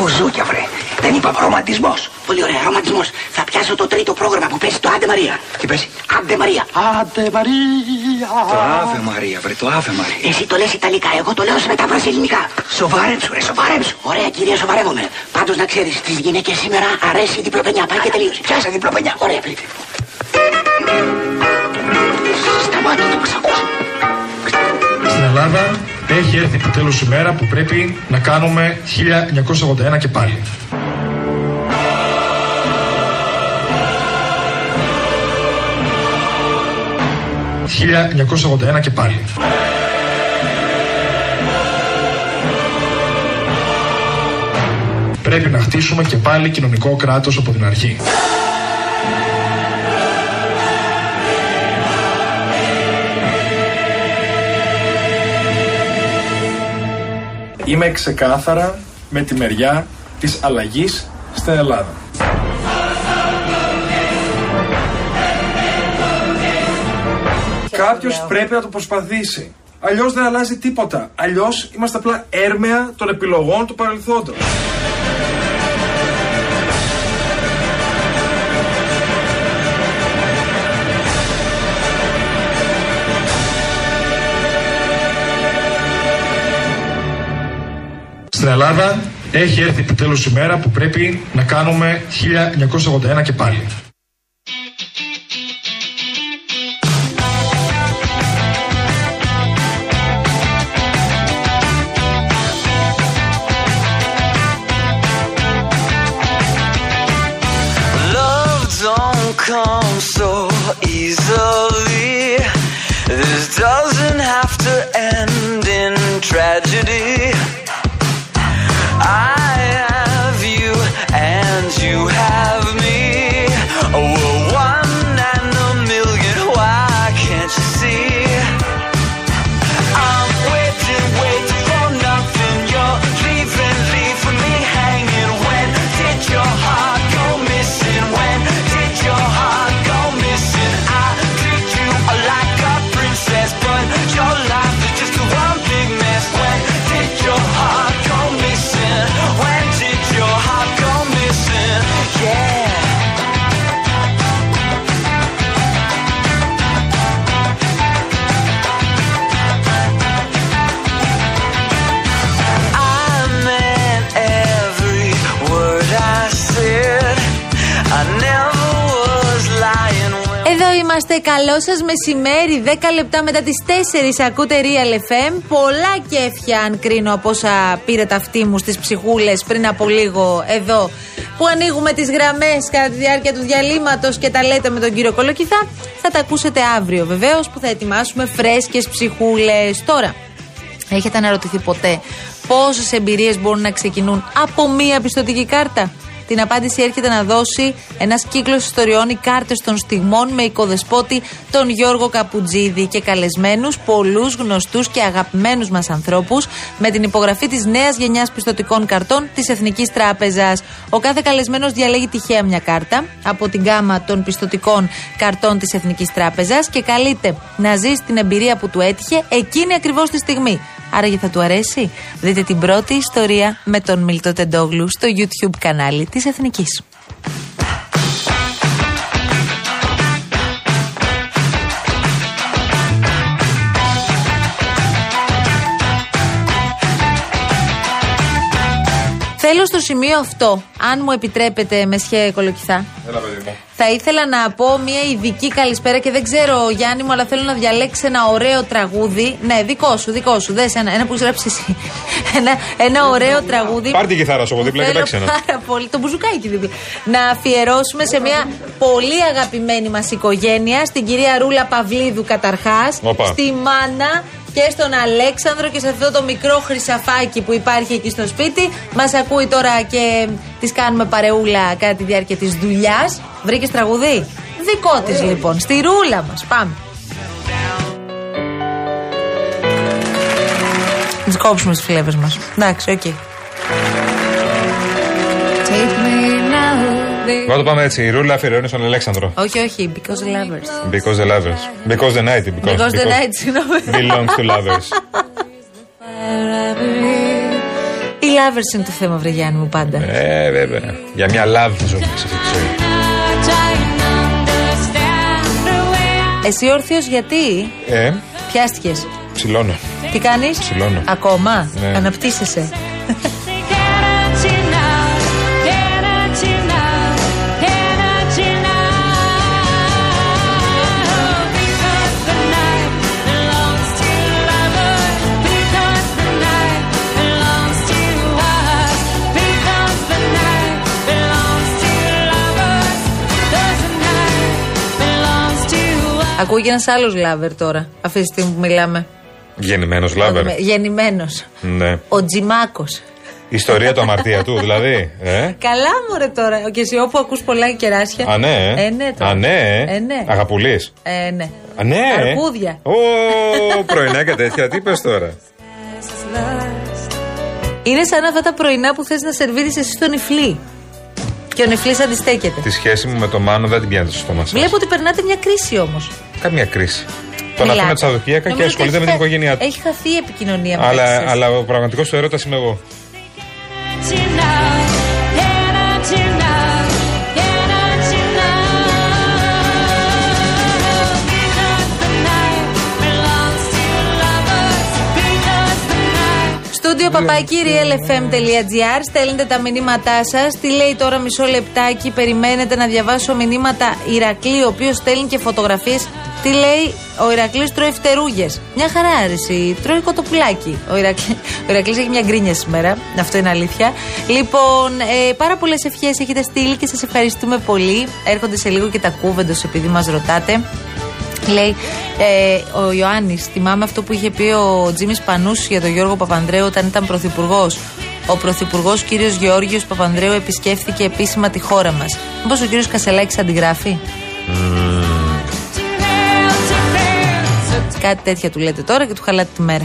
Μπουζούκια, βρε. Δεν είπα ρομαντισμός. Πολύ ωραία, ρομαντισμός. Θα πιάσω το τρίτο πρόγραμμα που παίζει το Άντε Μαρία. Τι πέσει. Άντε Μαρία. Άντε Μαρία. Το Άβε Μαρία, βρε, το Άβε Μαρία. Εσύ το λες Ιταλικά, εγώ το λέω σε μετάφραση ελληνικά. Σοβάρεψου, ρε, σοβάρεψου. Ωραία, κυρία, σοβαρεύομαι. Πάντως να ξέρεις, στι γυναίκες σήμερα αρέσει η διπλοπενιά. Πάει και τελείωσε. Πιάσε διπλοπενιά. Ωραία, πλήτη. Σταμάτα το ξακούς. Στην Ελλάδα έχει έρθει επιτέλους η μέρα που πρέπει να κάνουμε 1981 και πάλι. «1981 και πάλι». Πρέπει να χτίσουμε και πάλι κοινωνικό κράτος από την αρχή. Είμαι ξεκάθαρα με τη μεριά της αλλαγής στην Ελλάδα. Κάποιος πρέπει να το προσπαθήσει. Αλλιώς δεν αλλάζει τίποτα. Αλλιώς είμαστε απλά έρμεα των επιλογών του παρελθόντος. Στην Ελλάδα έχει έρθει επιτέλους η μέρα που πρέπει να κάνουμε 1981 και πάλι. Love don't come so easily. This doesn't have to end in tragedy. I είμαστε. Καλό σας μεσημέρι. 10 λεπτά μετά τις 4 ακούτε Real FM. Πολλά κέφια, αν κρίνω από όσα πήρε αυτή μου στις ψυχούλες πριν από λίγο εδώ. Που ανοίγουμε τις γραμμές κατά τη διάρκεια του διαλύματος και τα λέτε με τον κύριο Κολοκυθά. Θα τα ακούσετε αύριο βεβαίως που θα ετοιμάσουμε φρέσκες ψυχούλες. Τώρα, έχετε αναρωτηθεί ποτέ πόσες εμπειρίες μπορούν να ξεκινούν από μία πιστοτική κάρτα; Την απάντηση έρχεται να δώσει ένας κύκλος ιστοριών οι κάρτες των στιγμών με οικοδεσπότη τον Γιώργο Καπουτζίδη και καλεσμένους πολλούς γνωστούς και αγαπημένους μας ανθρώπους με την υπογραφή της νέας γενιάς πιστοτικών καρτών της Εθνικής Τράπεζας. Ο κάθε καλεσμένος διαλέγει τυχαία μια κάρτα από την γάμα των πιστοτικών καρτών της Εθνικής Τράπεζας και καλείται να ζει την εμπειρία που του έτυχε εκείνη ακριβώς τη στιγμή. Άραγε θα του αρέσει; Δείτε την πρώτη ιστορία με τον Μίλτο Τεντόγλου στο YouTube κανάλι της Εθνικής. Θέλω στο σημείο αυτό, αν μου επιτρέπετε, Μεσχέ Κολοκυθά, Έλα παιδί μου. θα ήθελα να πω μια ειδική καλησπέρα και δεν ξέρω, Γιάννη μου, αλλά θέλω να διαλέξει ένα ωραίο τραγούδι. Ναι, δικό σου, δικό σου. Δες ένα, ένα που έχεις γράψει εσύ. ένα, ένα ωραίο τραγούδι. Πάρ' τη κιθάρα σου από δίπλα και Θέλω παίξε ένα. Πάρα πολύ. Το μπουζουκάκι δίπλα. Να αφιερώσουμε σε μια πολύ αγαπημένη μας οικογένεια, στην κυρία Ρούλα Παυλίδου καταρχάς, Οπα. στη Μάνα και στον Αλέξανδρο και σε αυτό το μικρό χρυσαφάκι που υπάρχει εκεί στο σπίτι. Μας ακούει τώρα και της κάνουμε παρεούλα κατά τη διάρκεια της δουλειάς. Βρήκες τραγουδί; Δικό της λοιπόν, στη ρούλα μας. Πάμε. Να κόψουμε τι φλέβες μας. Εντάξει, οκ. Να το πάμε έτσι. Η Ρούλα αφιερώνεις στον Αλέξανδρο. Όχι, όχι, because lovers. Because the lovers. Because the night. Because, Because the night, συγγνώμη. belongs to lovers. Η lovers είναι το θέμα, Βρεγιάννη μου πάντα. Ε, βέβαια. Για μια love ζούμε σε αυτή τη ζωή. Εσύ όρθιος γιατί; Ε, πιάστηκες. ψηλώνω. Τι κάνεις, Ψηλώνω. Ακόμα, Ναι. αναπτύσσεσαι. Ακούει και ένας άλλος λάβερ τώρα, αυτή τη στιγμή που μιλάμε. Γεννημένος lover. Γεννημένος. Ναι. Ο Τζιμάκος. Ιστορία του αμαρτία του, δηλαδή. Ε; Καλά μωρέ τώρα. Και εσύ όπου ακούς πολλά κεράσια. Α, ναι. Ε, ναι, τώρα. Α, ναι. Ε, ναι. Αγαπουλής. Ε, ναι. Α, ναι. Αρκούδια. Ω, πρωινά και τέτοια. Τι πες τώρα. Είναι σαν αυτά τα πρωινά που θες να σερβίρεις εσύ στον νυφλί. Και ο νυφλής αντιστέκεται. Τη σχέση μου με το Μάνο δεν την πιάνετε στο στόμα σας. Βλέπω ότι περνάτε μια κρίση όμως. Καμία κρίση. Τον Μιλάτε. αφήνω τσαδοκίακα και Νομίζω ότι ασχολείται με έχει την χα- οικογένειά του. Έχει χαθεί η επικοινωνία μεταξύ Αλλά, σας. αλλά ο πραγματικός του έρωτας είμαι εγώ. Στούντιο παπάκι realfm.gr Στέλνετε τα μηνύματά σας. Τι λέει τώρα μισό λεπτάκι. Περιμένετε να διαβάσω μηνύματα Ηρακλή, ο οποίος στέλνει και φωτογραφίες. Τι λέει ο Ηρακλής τρώει φτερούγες. Μια χαρά άρεση. Τρώει κοτοπουλάκι. Ο Ηρακλή ο Ηρακλής έχει μια γκρίνια σήμερα. Αυτό είναι αλήθεια. Λοιπόν, ε, πάρα πολλές ευχές έχετε στείλει και σας ευχαριστούμε πολύ. Έρχονται σε λίγο και τα κούβεντος επειδή μας ρωτάτε. Λέει ε, ο Ιωάννης, θυμάμαι αυτό που είχε πει ο Τζίμις Πανούση για τον Γιώργο Παπανδρέου όταν ήταν πρωθυπουργός. Ο πρωθυπουργός κύριος Γεώργιος Παπανδρέου επισκέφθηκε επίσημα τη χώρα μας. Μήπως ο κύριος Κασελάκης αντιγράφει; Κάτι τέτοια του λέτε τώρα και του χαλάτε τη μέρα.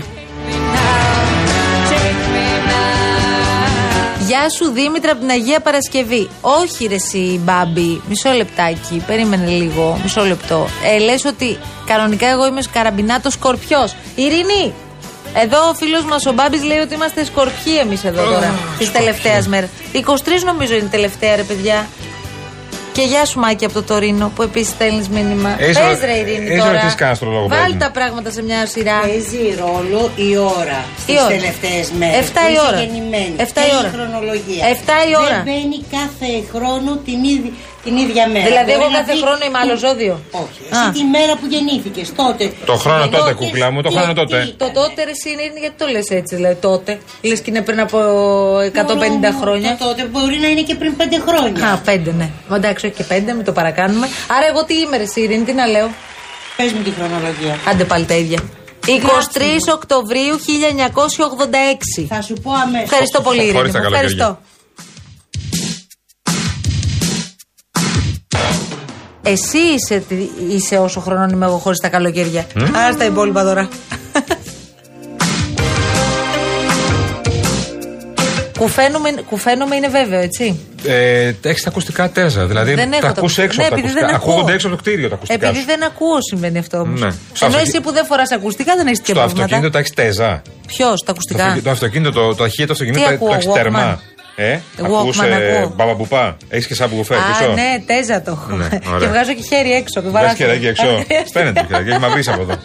Γεια σου Δήμητρα από την Αγία Παρασκευή. Όχι ρε εσύ Μπάμπη, μισό λεπτάκι, περίμενε λίγο, μισό λεπτό. Ε, λες ότι κανονικά εγώ είμαι καραμπινάτο σκορπιός. Ειρήνη, εδώ ο φίλος μας ο Μπάμπης λέει ότι είμαστε σκορπιοί εμείς εδώ τώρα, τις τελευταίες μέρες. 23 νομίζω είναι η τελευταία ρε παιδιά. Και γεια σου Μάκη από το Τωρίνο που επίσης στέλνεις μήνυμα. Έχεις Πες ρω- ρε Ειρήνη έχεις τώρα. ρωτήσει κανένας αστρολόγο, Βάλει παιδί μου. τα πράγματα σε μια σειρά. Παίζει ρόλο η ώρα Η στις ώρα. τελευταίες μέρες. Εφτά η ώρα. Εφτά η ώρα. η χρονολογία. Εφτά η ώρα. Δεν μπαίνει κάθε χρόνο την, ίδια, την ίδια μέρα. Δηλαδή, Μπορεί εγώ να κάθε πει- χρόνο είμαι άλλο ζώδιο. Όχι. Α. Εσύ τη μέρα που γεννήθηκες, τότε. Το χρόνο Γεννώθηκες τότε, κούκλα μου, το και χρόνο τι τότε. Το τότε ρε εσύ είναι γιατί το λες έτσι, δηλαδή τότε; Λες και είναι πριν από 150 Μόνο χρόνια. Το τότε μπορεί να είναι και πριν πέντε χρόνια. Α, πέντε, ναι. Μα Εντάξει, όχι και πέντε, μην το παρακάνουμε. Άρα, εγώ τι είμαι, ρε, εσύ, Ειρήνη, τι να λέω; Πες μου τη χρονολογία. Άντε πάλι τα ίδια. 23 Οκτωβρίου 1986. Θα σου πω αμέσως. Ευχαριστώ πολύ, Ειρήνη. Χωρίς τα μου. καλοκαίρια. Ευχαριστώ. Εσύ είσαι, τι- είσαι όσο χρονών είμαι εγώ χωρίς τα καλοκαίρια. Άρα στα υπόλοιπα τώρα. Κουφαίνομαι, κουφαίνομαι είναι βέβαιο, έτσι; Ε, Έχεις τα ακουστικά τέζα. Δηλαδή Δεν έχω τα τα- ακούς έξω Ναι, από τα επειδή ακουστικά. δεν ακούω. Ακούγονται έξω από το κτίριο τα ακουστικά. Επειδή σου. δεν ακούω συμβαίνει αυτό όμως. Ναι. Στο Ενώ αυτοκι- εσύ που δεν φοράς ακουστικά δεν έχεις και Στο προβλήματα. αυτοκίνητο τα έχεις τέζα. Ποιος, τα Το ακουστικά; αυτοκι- Το αυτοκίνητο, το, το αρχείο του αυτοκίνητο Τι τα- ακούω, το έχεις Walkman? τέρμα. Ε, Walkman ακούς ε, ακούω. μπαμπαμπουπά. Έχεις και σαν μπουφέ Α, πίσω; ναι, τέζα το έχω. Ναι, και ωραία. βγάζω και χέρι έξω. από το Βγάζεις παράθυρο. χεράκι έξω. Φαίνεται το χεράκι, έχει μαυρίσει από εδώ.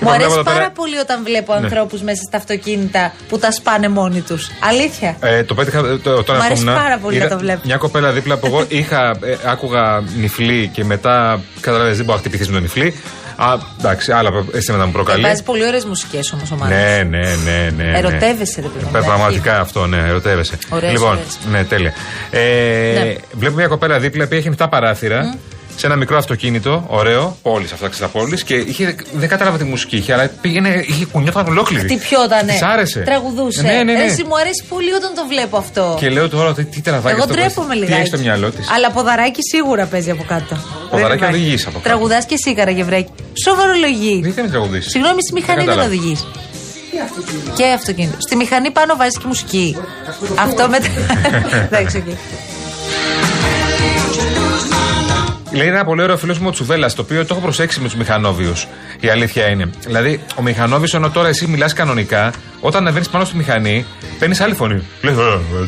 Μου βλέπω αρέσει εδώ πέρα- πάρα πολύ όταν βλέπω Ναι. ανθρώπους μέσα στα αυτοκίνητα που τα σπάνε μόνοι τους. Αλήθεια. Ε, το πέτυχα ε, το, όταν Μ' αρέσει ερχόμουν, πάρα πολύ να είδα το βλέπω. Μια κοπέλα δίπλα από εγώ είχα, ε, άκουγα νυφλή και μετά καταλαβαίνεις δεν μπορώ να χτυπηθείς με το νυφλή. Α, εντάξει, άλλα αισθήματα μου προκαλεί. Βάζεις πολύ ωραίες μουσικές όμως ο Μάνος. Ναι, ναι, ναι, ναι. ναι. Ερωτεύεσαι, ρε παιδί μου, Ε, Πραγματικά αυτό, ναι, ερωτεύεσαι. Ωραίες, λοιπόν, ωραίες. ναι, τέλεια. Ε, Ναι. Βλέπω μια κοπέλα δίπλα που έχει 7 παράθυρα. Σε ένα μικρό αυτοκίνητο, ωραίο, πόλης αυτά ξέρει πόλη και είχε, δεν κατάλαβα τη μουσική είχε, αλλά πήγαινε, είχε κουνιόταν ολόκληρη. Χτυπιότανε. Της άρεσε. Τραγουδούσε. Ναι, ναι, ναι. Εσύ μου αρέσει πολύ όταν το βλέπω αυτό. Και λέω τώρα τι, τι τραβάει Εγώ αυτό. ντρέπομαι Τι λιγάκι. έχει στο μυαλό της. Αλλά ποδαράκι σίγουρα παίζει από κάτω. Ποδαράκι Δεν υπάρχει. οδηγείς από κάτω. Τραγουδάς και εσύ, καραγευρέκι. Σοβαρολογή. Δεν θέλει να τραγουδήσεις. Συγγνώμη, στη μηχανή δεν κατάλαβα. οδηγείς. Και αυτοκίνητο. Στη μηχανή πάνω βάζεις και μουσική. Αυτό μετά. Εντάξει, Λέει ένα πολύ ωραίο φίλο μου ο Τσουβέλλας, το οποίο το έχω προσέξει με τους μηχανόβιους. Η αλήθεια είναι. Δηλαδή, ο μηχανόβιος, ενώ τώρα εσύ μιλάς κανονικά, όταν ανεβαίνεις πάνω στη μηχανή, παίρνεις άλλη φωνή. Λες,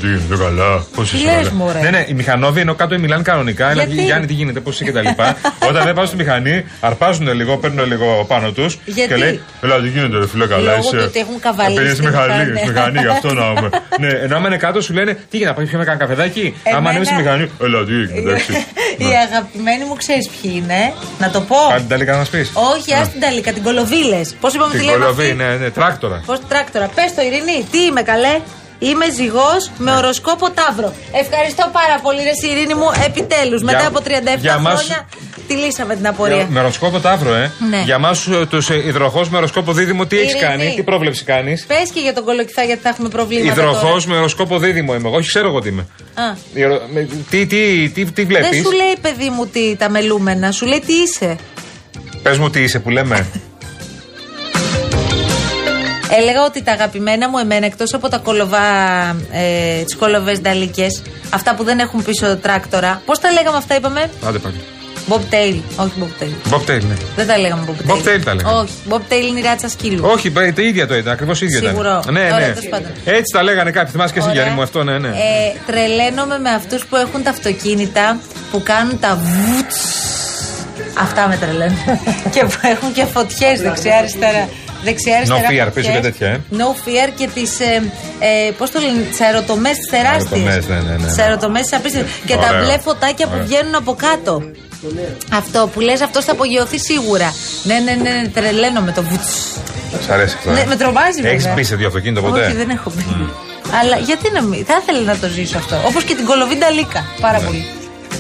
τι γίνεται, καλά, πώς είσαι. Τι καλά». λες, μωρέ; Ναι, ναι, οι μηχανόβοι ενώ κάτω μιλάνε κανονικά. Έλα, Γιατί; Γιάννη, τι γίνεται, πώς είσαι και τα λοιπά. όταν δεν πάω στη μηχανή, αρπάζουν λίγο, παίρνουν λίγο πάνω τους. Γιατί; Και λέει, Ελά, τι γίνεται, ρε φίλε, καλά. Λόγω είσαι». του ότι έχουν καβαλήσει Επειδή στη τη μηχανή, μηχανή. στη μηχανή, γι' αυτό να είμαι. Ναι, ενώ άμα είναι κάτω σου λένε, τι γίνεται, να πάει πιούμε κανένα καφεδάκι; Άμα Εμένα- ανέβεις στη μηχανή, Ελά, τι έγινε, εντάξει. Οι αγαπημένοι μου ξέρεις ποιοι είναι. Να το πω. Άντε, τα λίγα να μας πεις. Όχι, ας την Ταλίκα, την Κολοβίλες. Πώς είπαμε Την τη λέμε. κολοβή, αυτή; ναι, ναι, τράκτορα. Πώς τράκτορα. Πες το, Ειρηνή, τι είμαι καλέ; Είμαι ζυγός με οροσκόπο Ταύρο. Ευχαριστώ πάρα πολύ, ρε η Ειρήνη μου. Επιτέλους, μετά από 37 για μας- χρόνια, τη λύσαμε την απορία; Με οροσκόπο Ταύρο, ε. Ναι. Για εμά τους υδροχός με οροσκόπο δίδυμο, τι έχεις Ειρήνη. κάνει, τι πρόβλεψη κάνεις; Πες και για τον κολοκυθά, γιατί θα έχουμε προβλήματα. Υδροχός τώρα. με οροσκόπο δίδυμο είμαι. Εγώ, όχι, ξέρω εγώ τι είμαι. Α, Η ορο- με- Τι, τι, τι, τι δεν βλέπει. σου λέει, παιδί μου, τι, τα μελούμενα. Σου λέει τι είσαι. Πες μου τι είσαι που λέμε. Έλεγα ότι τα αγαπημένα μου εμένα, εκτός από τα κολοβά, ε, τις κολοβές νταλίκες, αυτά που δεν έχουν πίσω τράκτορα. Πώς τα λέγαμε αυτά, είπαμε; Άντε πάλι. Bobtail. Όχι Bobtail. Bobtail, ναι. Δεν τα λέγαμε Bobtail. Bobtail τα λέγαμε. Όχι. Bobtail είναι η ράτσα σκύλου. Όχι, μπε, το ίδιο το ήταν, ακριβώς ίδιο Σίγουρο. ήταν. Ναι, Ωραία, ναι. τέλος πάντων. Έτσι τα λέγανε κάποιοι. Θυμάσαι και εσύ, Ωραία. Γιάννη μου, αυτό, ναι, ναι. Ε, τρελαίνομαι με αυτούς που έχουν τα αυτοκίνητα που κάνουν τα βουτς. Αυτά με τρελαίνουν. και που έχουν και φωτιές δεξιά-αριστερά. Δεξιά-αριστερά. No fear, φωτιές. πίσω και τέτοια, ε. No fear και τις. Ε, ε, Πώς το λένε, τις αεροτομές τις τεράστιες. Αεροτομές, ναι, ναι, ναι. Τις αεροτομές τις απίστευτες. Και τα Ωραίο. μπλε φωτάκια που Ωραίο. βγαίνουν από κάτω. Αυτό που λες, αυτός θα απογειωθεί σίγουρα. Ναι, ναι, ναι, ναι τρελαίνω με το βουτς. Σ' αρέσει αυτό. Ναι, με τρομάζει βέβαια. Έχεις πει σε δύο αυτοκίνητο ποτέ; Όχι, δεν έχω πει. Αλλά γιατί να μην. Θα ήθελα να το ζήσω αυτό. Όπως και την κολοβίντα λίκα. Πάρα πολύ.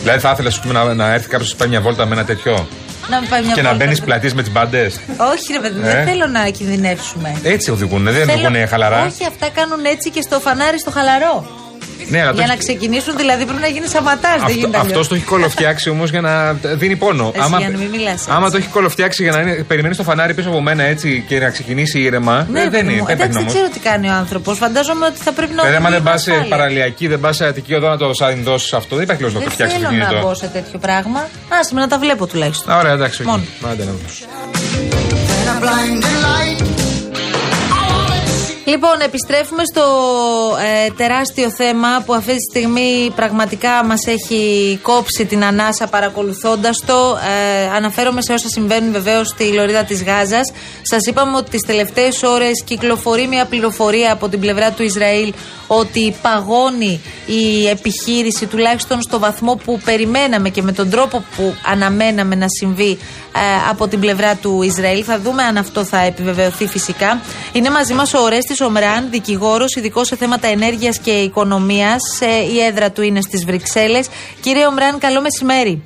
Δηλαδή θα ήθελες να, να έρθει κάποιος να πάει μια βόλτα με ένα τέτοιο; Να μην πάει μια και να βόλτα μπαίνεις με- πλατή με τις μπάντες; Όχι, ρε παιδί, μου, Ε; δεν θέλω να κινδυνεύσουμε. Έτσι οδηγούν, δεν Θέλω- οδηγούν χαλαρά; Όχι, αυτά κάνουν έτσι και στο φανάρι στο χαλαρό. Ναι, αλλά το Για να έχει- ξεκινήσουν δηλαδή πρέπει να γίνει σαματάς. Δεν Αυτό, γίνεται αλλιώς. αυτός το έχει κολοφτιάξει όμως για να δίνει πόνο. Εσύ, για να μην μιλάς έτσι. άμα το έχει κολοφτιάξει για να είναι, περιμένει το φανάρι πίσω από μένα έτσι και να ξεκινήσει ήρεμα. Ναι, ε, δεν παιδί είναι. μου. Δεν Εντάξει, παίρνει δεν όμως. ξέρω τι κάνει ο άνθρωπος. Φαντάζομαι ότι θα πρέπει να. Δηλαδή, άμα οδηγεί δεν με πας σε ασφάλεια. παραλιακή, δεν πας σε Αττική οδό να το σανδώσει αυτό, δεν υπάρχει λόγος να το Δεν φτιάξεις το θέλω να κινητό. μπω σε τέτοιο πράγμα. Άσε με να τα βλέπω τουλάχιστον. Α, Ωραία, εντάξει. οκ. Μόνο. Άντε να δούμε. Λοιπόν, επιστρέφουμε στο ε, τεράστιο θέμα που αυτή τη στιγμή πραγματικά μας έχει κόψει την ανάσα παρακολουθώντας το. Ε, αναφέρομαι σε όσα συμβαίνουν βεβαίως στη λωρίδα της Γάζας. Σας είπαμε ότι τις τελευταίες ώρες κυκλοφορεί μια πληροφορία από την πλευρά του Ισραήλ ότι παγώνει η επιχείρηση τουλάχιστον στο βαθμό που περιμέναμε και με τον τρόπο που αναμέναμε να συμβεί ε, από την πλευρά του Ισραήλ. Θα δούμε αν αυτό θα επιβεβαιωθεί φυσικά. Είναι μαζί μας ο Ορέστης Ομράν, δικηγόρος, ειδικός σε θέματα ενέργειας και οικονομίας. η έδρα του είναι στις Βρυξέλλες. Κύριε Ομράν, καλό μεσημέρι.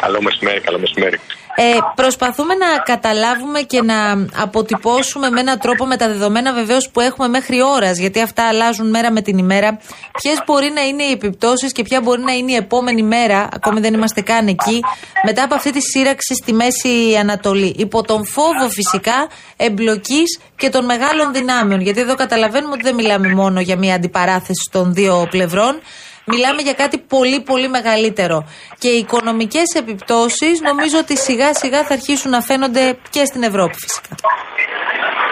Καλό μεσημέρι, καλό μεσημέρι. Ε, προσπαθούμε να καταλάβουμε και να αποτυπώσουμε με έναν τρόπο με τα δεδομένα βεβαίως που έχουμε μέχρι ώρας, γιατί αυτά αλλάζουν μέρα με την ημέρα. Ποιες μπορεί να είναι οι επιπτώσεις και ποια μπορεί να είναι η επόμενη μέρα, ακόμη δεν είμαστε καν εκεί, μετά από αυτή τη σύραξη στη Μέση Ανατολή. Υπό τον φόβο φυσικά εμπλοκής και των μεγάλων δυνάμεων. Γιατί εδώ καταλαβαίνουμε ότι δεν μιλάμε μόνο για μια αντιπαράθεση των δύο πλευρών. Μιλάμε για κάτι πολύ πολύ μεγαλύτερο. Και οι οικονομικές επιπτώσεις νομίζω ότι σιγά σιγά θα αρχίσουν να φαίνονται και στην Ευρώπη φυσικά.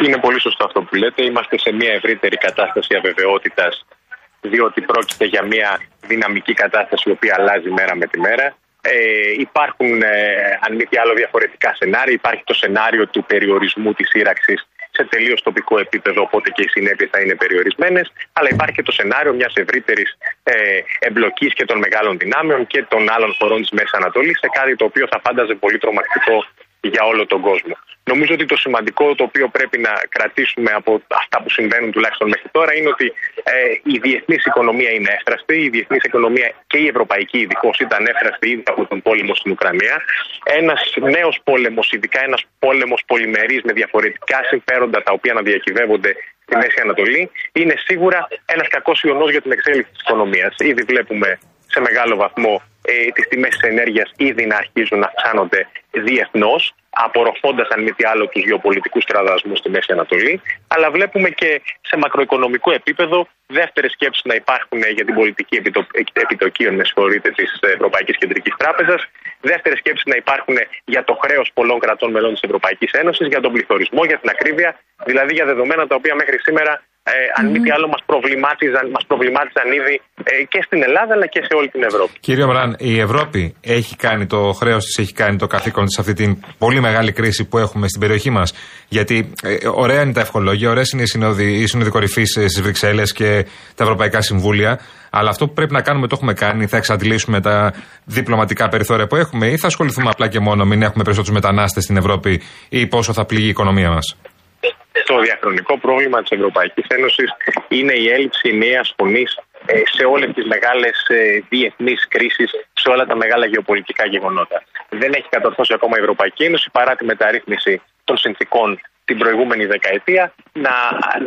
Είναι πολύ σωστό αυτό που λέτε. Είμαστε σε μια ευρύτερη κατάσταση αβεβαιότητας, διότι πρόκειται για μια δυναμική κατάσταση η οποία αλλάζει μέρα με τη μέρα. Ε, υπάρχουν, ε, αν μη τι άλλο, διαφορετικά σενάρια. Υπάρχει το σενάριο του περιορισμού της σύραξης σε τελείως τοπικό επίπεδο, οπότε και οι συνέπειες θα είναι περιορισμένες. Αλλά υπάρχει και το σενάριο μιας ευρύτερης ε, εμπλοκής και των μεγάλων δυνάμεων και των άλλων χωρών της Μέσης Ανατολής σε κάτι το οποίο θα φάνταζε πολύ τρομακτικό για όλο τον κόσμο. Νομίζω ότι το σημαντικό το οποίο πρέπει να κρατήσουμε από αυτά που συμβαίνουν τουλάχιστον μέχρι τώρα είναι ότι ε, η διεθνής οικονομία είναι εύθραστη. Η διεθνής οικονομία και η ευρωπαϊκή ειδικώς ήταν εύθραστη ήδη από τον πόλεμο στην Ουκρανία. Ένας νέος πόλεμος, ειδικά ένας πόλεμος πολυμερής με διαφορετικά συμφέροντα τα οποία να διακυβεύονται στη Μέση Ανατολή, είναι σίγουρα ένας κακός ιονός για την εξέλιξη της οικονομίας. Ήδη βλέπουμε σε μεγάλο βαθμό ε, τις τιμές της ενέργειας ήδη να αρχίζουν να αυξάνονται διεθνώς, απορροφώντας αν μη τι άλλο τους γεωπολιτικούς κραδασμού στη Μέση Ανατολή. Αλλά βλέπουμε και σε μακροοικονομικό επίπεδο δεύτερες σκέψεις να υπάρχουν για την πολιτική επιτο- επιτοκίων, με συγχωρείτε, της Ευρωπαϊκής Κεντρικής Τράπεζας. Δεύτερες σκέψεις να υπάρχουν για το χρέος πολλών κρατών μελών της Ευρωπαϊκής Ένωσης, για τον πληθωρισμό, για την ακρίβεια, δηλαδή για δεδομένα τα οποία μέχρι σήμερα ε, αν μη τι άλλο μας προβλημάτιζαν, μας προβλημάτιζαν ήδη ε, και στην Ελλάδα αλλά και σε όλη την Ευρώπη. Κύριε Μραν, η Ευρώπη έχει κάνει το χρέος της, έχει κάνει το καθήκον της σε αυτή την πολύ μεγάλη κρίση που έχουμε στην περιοχή μας. Γιατί ε, ωραία είναι τα ευχολόγια, ωραίες είναι οι συνόδοι, οι συνόδοι κορυφής στις Βρυξέλλες και τα Ευρωπαϊκά Συμβούλια. Αλλά αυτό που πρέπει να κάνουμε το έχουμε κάνει. Θα εξαντλήσουμε τα διπλωματικά περιθώρια που έχουμε ή θα ασχοληθούμε απλά και μόνο μην έχουμε περισσότερους μετανάστες στην Ευρώπη ή πόσο θα πληγεί η οικονομία μας. Το διαχρονικό πρόβλημα της Ευρωπαϊκής Ένωσης είναι η έλλειψη νέας φωνής ε, σε όλες τις μεγάλες ε, διεθνείς κρίσεις, σε όλα τα μεγάλα γεωπολιτικά γεγονότα. Δεν έχει κατορθώσει ακόμα η Ευρωπαϊκή Ένωση παρά τη μεταρρύθμιση των συνθήκων την προηγούμενη δεκαετία να,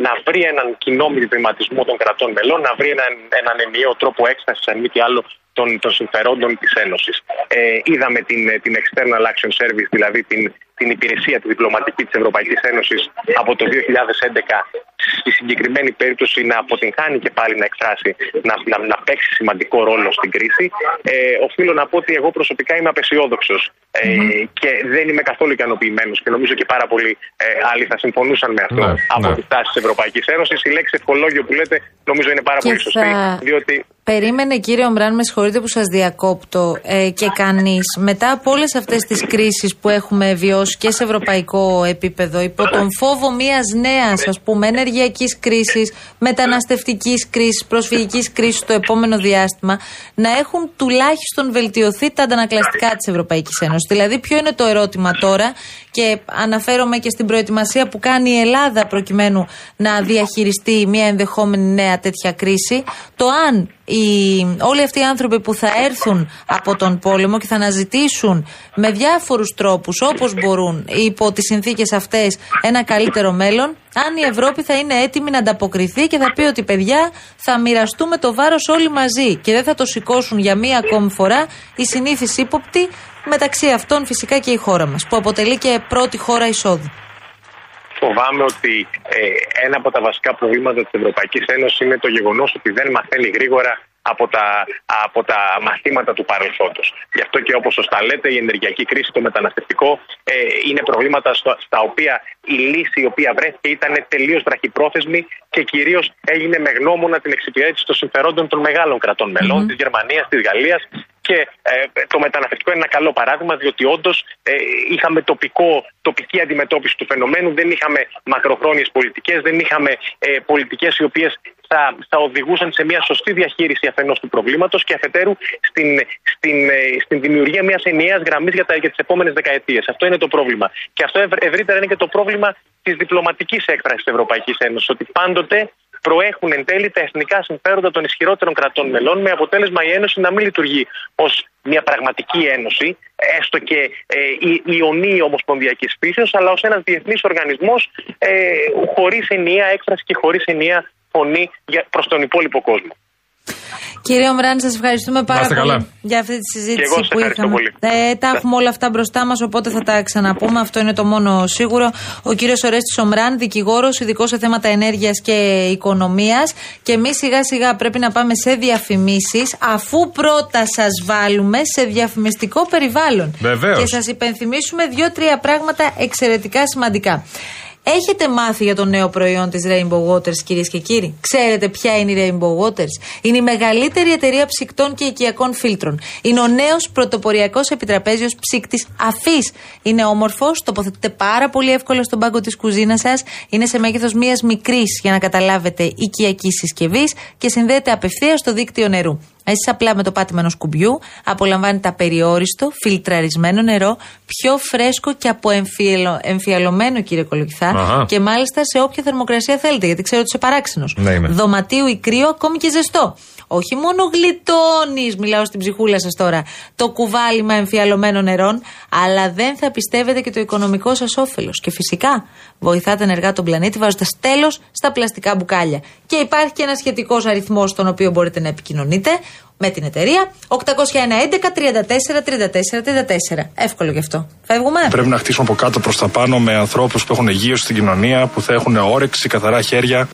να βρει έναν κοινό μηδηματισμό των κρατών μελών, να βρει έναν, έναν ενιαίο τρόπο έκσταση, αν μη τι άλλο, των, των συμφερόντων της Ένωσης. Ε, είδαμε την, την External Action Service, δηλαδή την, την υπηρεσία, τη διπλωματική της Ευρωπαϊκής Ένωσης από το 2011 στη συγκεκριμένη περίπτωση να αποτυγχάνει και πάλι να εκφράσει, να, να, να παίξει σημαντικό ρόλο στην κρίση. Ε, οφείλω να πω ότι εγώ προσωπικά είμαι απεσιόδοξος ε, και δεν είμαι καθόλου ικανοποιημένος και νομίζω και πάρα πολλοί ε, άλλοι θα συμφωνούσαν με αυτό Ναι, από ναι. τη στάση της Ευρωπαϊκής Ένωσης. Η λέξη ευχολόγιο που λέτε νομίζω είναι πάρα Και πολύ σωστή, θα- διότι Περίμενε κύριε Ομπράν, με συγχωρείτε που σας διακόπτω ε, και κανείς μετά από όλες αυτές τις κρίσεις που έχουμε βιώσει και σε ευρωπαϊκό επίπεδο υπό τον φόβο μιας νέας ας πούμε ενεργειακής κρίσης, μεταναστευτικής κρίσης, προσφυγικής κρίσης το επόμενο διάστημα να έχουν τουλάχιστον βελτιωθεί τα αντανακλαστικά της Ευρωπαϊκής Ένωσης. Δηλαδή ποιο είναι το ερώτημα τώρα και αναφέρομαι και στην προετοιμασία που κάνει η Ελλάδα προκειμένου να διαχειριστεί μια ενδεχόμενη νέα τέτοια κρίση, το αν οι, όλοι αυτοί οι άνθρωποι που θα έρθουν από τον πόλεμο και θα αναζητήσουν με διάφορους τρόπους όπως μπορούν υπό τις συνθήκες αυτές ένα καλύτερο μέλλον, αν η Ευρώπη θα είναι έτοιμη να ανταποκριθεί και θα πει ότι παιδιά θα μοιραστούμε το βάρος όλοι μαζί και δεν θα το σηκώσουν για μία ακόμη φορά οι συνήθεις ύποπτοι μεταξύ αυτών φυσικά και η χώρα μας που αποτελεί και πρώτη χώρα εισόδου. Φοβάμαι ότι ε, ένα από τα βασικά προβλήματα της Ευρωπαϊκής Ένωσης είναι το γεγονός ότι δεν μαθαίνει γρήγορα από τα, από τα μαθήματα του παρελθόντος. Γι' αυτό και όπως σωστά λέτε η ενεργειακή κρίση, το μεταναστευτικό ε, είναι προβλήματα στο- στα οποία η λύση η οποία βρέθηκε ήταν τελείως βραχυπρόθεσμη και κυρίως έγινε με γνώμονα την εξυπηρέτηση των συμφερόντων των μεγάλων κρατών μελών, της Γερμανίας, της Γαλλίας και ε, το μεταναστευτικό είναι ένα καλό παράδειγμα, διότι όντως ε, είχαμε τοπικό, τοπική αντιμετώπιση του φαινομένου, δεν είχαμε μακροχρόνιες πολιτικές, δεν είχαμε ε, πολιτικές οι οποίες θα, θα οδηγούσαν σε μια σωστή διαχείριση αφενός του προβλήματος και αφετέρου στην, στην, ε, στην δημιουργία μιας ενιαίας γραμμής για, τα, για τις επόμενες δεκαετίες. Αυτό είναι το πρόβλημα. Και αυτό ευρ- ευρύτερα είναι και το πρόβλημα της διπλωματικής έκφρασης της Ευρωπαϊκής Ένωσης, ότι πάντοτε προέχουν εν τέλει τα εθνικά συμφέροντα των ισχυρότερων κρατών μελών, με αποτέλεσμα η Ένωση να μην λειτουργεί ως μια πραγματική ένωση, έστω και ε, η- ιονή ομοσπονδιακής φύσεως, αλλά ως ένας διεθνής οργανισμός ε, χωρίς ενιαία έκφραση και χωρίς ενιαία φωνή προς τον υπόλοιπο κόσμο. Κύριε Ομράνη, σας ευχαριστούμε πάρα είστε πολύ καλά. για αυτή τη Και συζήτηση εγώ σας που ευχαριστώ είχαμε. πολύ. Ε, τα έχουμε όλα αυτά μπροστά μας, οπότε θα τα ξαναπούμε. Αυτό είναι το μόνο σίγουρο. Ο κύριος Ορέστης Ομράν, δικηγόρος, ειδικός σε θέματα ενέργειας και οικονομίας. Και εμείς σιγά σιγά πρέπει να πάμε σε διαφημίσεις, αφού πρώτα σας βάλουμε σε διαφημιστικό περιβάλλον. Βεβαίως. Και σας υπενθυμίσουμε δύο-τρία πράγματα εξαιρετικά σημαντικά. Έχετε μάθει για το νέο προϊόν της Rainbow Waters κυρίες και κύριοι; Ξέρετε ποια είναι η Rainbow Waters; Είναι η μεγαλύτερη εταιρεία ψυκτών και οικιακών φίλτρων. Είναι ο νέος πρωτοποριακός επιτραπέζιος ψύκτης αφής. Είναι όμορφος, τοποθετείται πάρα πολύ εύκολα στον πάγκο της κουζίνας σας. Είναι σε μέγεθος μιας μικρής για να καταλάβετε οικιακής συσκευής και συνδέεται απευθείας στο δίκτυο νερού. Εσείς απλά με το πάτημα ενός κουμπιού απολαμβάνετε απεριόριστο, φιλτραρισμένο νερό, πιο φρέσκο και από εμφιαλω- εμφιαλωμένο, κύριε Κολοκυθά, Αχα. και μάλιστα σε όποια θερμοκρασία θέλετε, γιατί ξέρω ότι είσαι παράξενος. Ναι, είμαι. Δωματίου ή κρύο, ακόμη και ζεστό. Όχι μόνο γλιτώνεις, μιλάω στην ψυχούλα σας τώρα, το κουβάλιμα εμφιαλωμένων νερών, αλλά δεν θα πιστεύετε και το οικονομικό σας όφελος. Και φυσικά βοηθάτε ενεργά τον πλανήτη βάζοντας τέλος στα πλαστικά μπουκάλια. Και υπάρχει και ένας σχετικός αριθμός στον οποίο μπορείτε να επικοινωνείτε με την εταιρεία 801 11 34 34 34. Εύκολο γι' αυτό. Φεύγουμε. Πρέπει να χτίσουμε από κάτω προς τα πάνω με ανθρώπους που έχουν γύρω στην κοινωνία, που θα έχουν όρεξη, καθαρά χέρια.